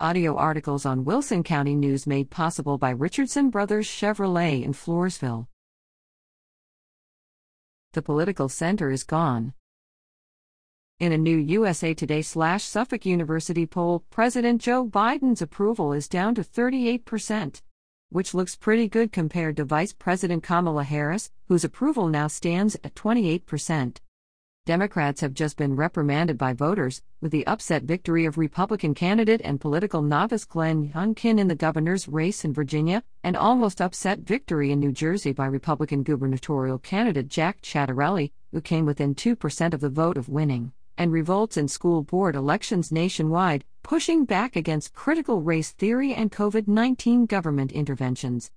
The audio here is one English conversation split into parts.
Audio articles on Wilson County News made possible by Richardson Brothers Chevrolet in Floresville. The political center is gone. In a new USA Today slash Suffolk University poll, President Joe Biden's approval is down to 38%, which looks pretty good compared to Vice President Kamala Harris, whose approval now stands at 28%. Democrats have just been reprimanded by voters, with the upset victory of Republican candidate and political novice Glenn Youngkin in the governor's race in Virginia, and almost upset victory in New Jersey by Republican gubernatorial candidate Jack Ciattarelli, who came within 2% of the vote of winning, and revolts in school board elections nationwide, pushing back against critical race theory and COVID 19 government interventions.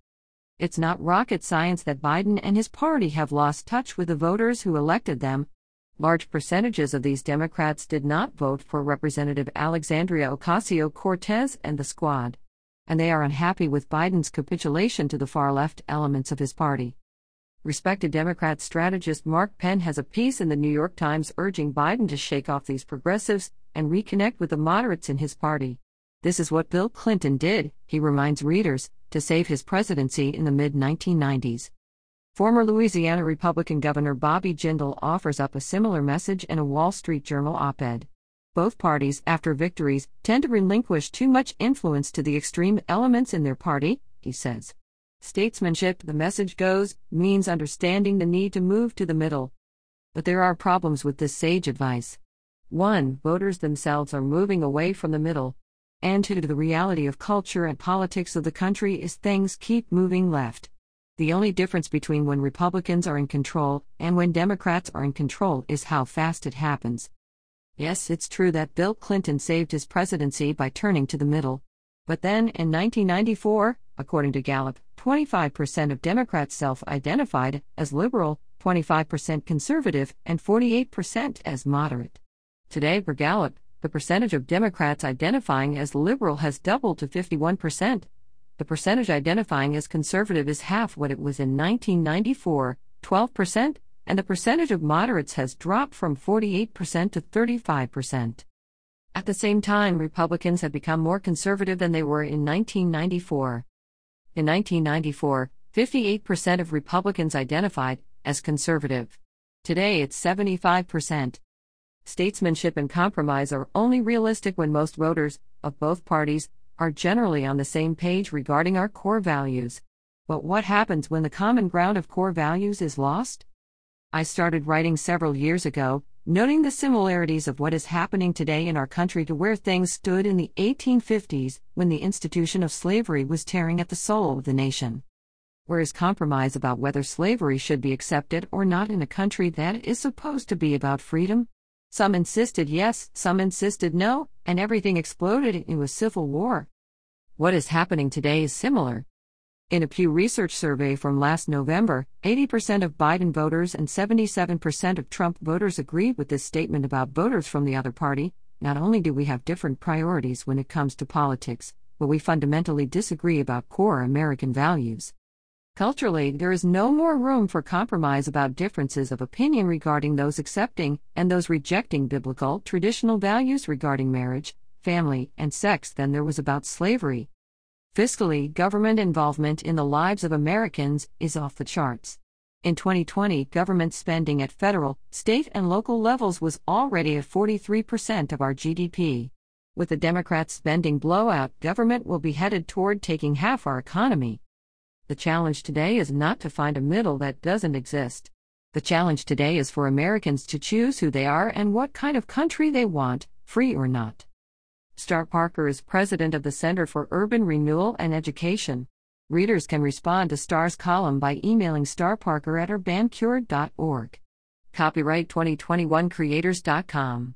It's not rocket science that Biden and his party have lost touch with the voters who elected them, Large percentages of these Democrats did not vote for Representative Alexandria Ocasio Cortez and the squad. And they are unhappy with Biden's capitulation to the far left elements of his party. Respected Democrat strategist Mark Penn has a piece in the New York Times urging Biden to shake off these progressives and reconnect with the moderates in his party. This is what Bill Clinton did, he reminds readers, to save his presidency in the mid 1990s. Former Louisiana Republican Governor Bobby Jindal offers up a similar message in a Wall Street Journal op ed. Both parties, after victories, tend to relinquish too much influence to the extreme elements in their party, he says. Statesmanship, the message goes, means understanding the need to move to the middle. But there are problems with this sage advice. 1. Voters themselves are moving away from the middle. And 2. The reality of culture and politics of the country is things keep moving left. The only difference between when Republicans are in control and when Democrats are in control is how fast it happens. Yes, it's true that Bill Clinton saved his presidency by turning to the middle. But then, in 1994, according to Gallup, 25% of Democrats self identified as liberal, 25% conservative, and 48% as moderate. Today, per Gallup, the percentage of Democrats identifying as liberal has doubled to 51%, the percentage identifying as conservative is half what it was in 1994, 12%, and the percentage of moderates has dropped from 48% to 35%. At the same time, Republicans have become more conservative than they were in 1994. In 1994, 58% of Republicans identified as conservative. Today it's 75%. Statesmanship and compromise are only realistic when most voters, of both parties, are generally on the same page regarding our core values. But what happens when the common ground of core values is lost? I started writing several years ago, noting the similarities of what is happening today in our country to where things stood in the 1850s when the institution of slavery was tearing at the soul of the nation. Where is compromise about whether slavery should be accepted or not in a country that is supposed to be about freedom? Some insisted yes, some insisted no, and everything exploded into a civil war. What is happening today is similar. In a Pew Research survey from last November, 80% of Biden voters and 77% of Trump voters agreed with this statement about voters from the other party. Not only do we have different priorities when it comes to politics, but we fundamentally disagree about core American values. Culturally, there is no more room for compromise about differences of opinion regarding those accepting and those rejecting biblical, traditional values regarding marriage, family, and sex than there was about slavery. Fiscally, government involvement in the lives of Americans is off the charts. In 2020, government spending at federal, state, and local levels was already at 43% of our GDP. With the Democrats' spending blowout, government will be headed toward taking half our economy. The challenge today is not to find a middle that doesn't exist. The challenge today is for Americans to choose who they are and what kind of country they want, free or not. Star Parker is president of the Center for Urban Renewal and Education. Readers can respond to Star's column by emailing starparker at urbancure.org. Copyright 2021creators.com.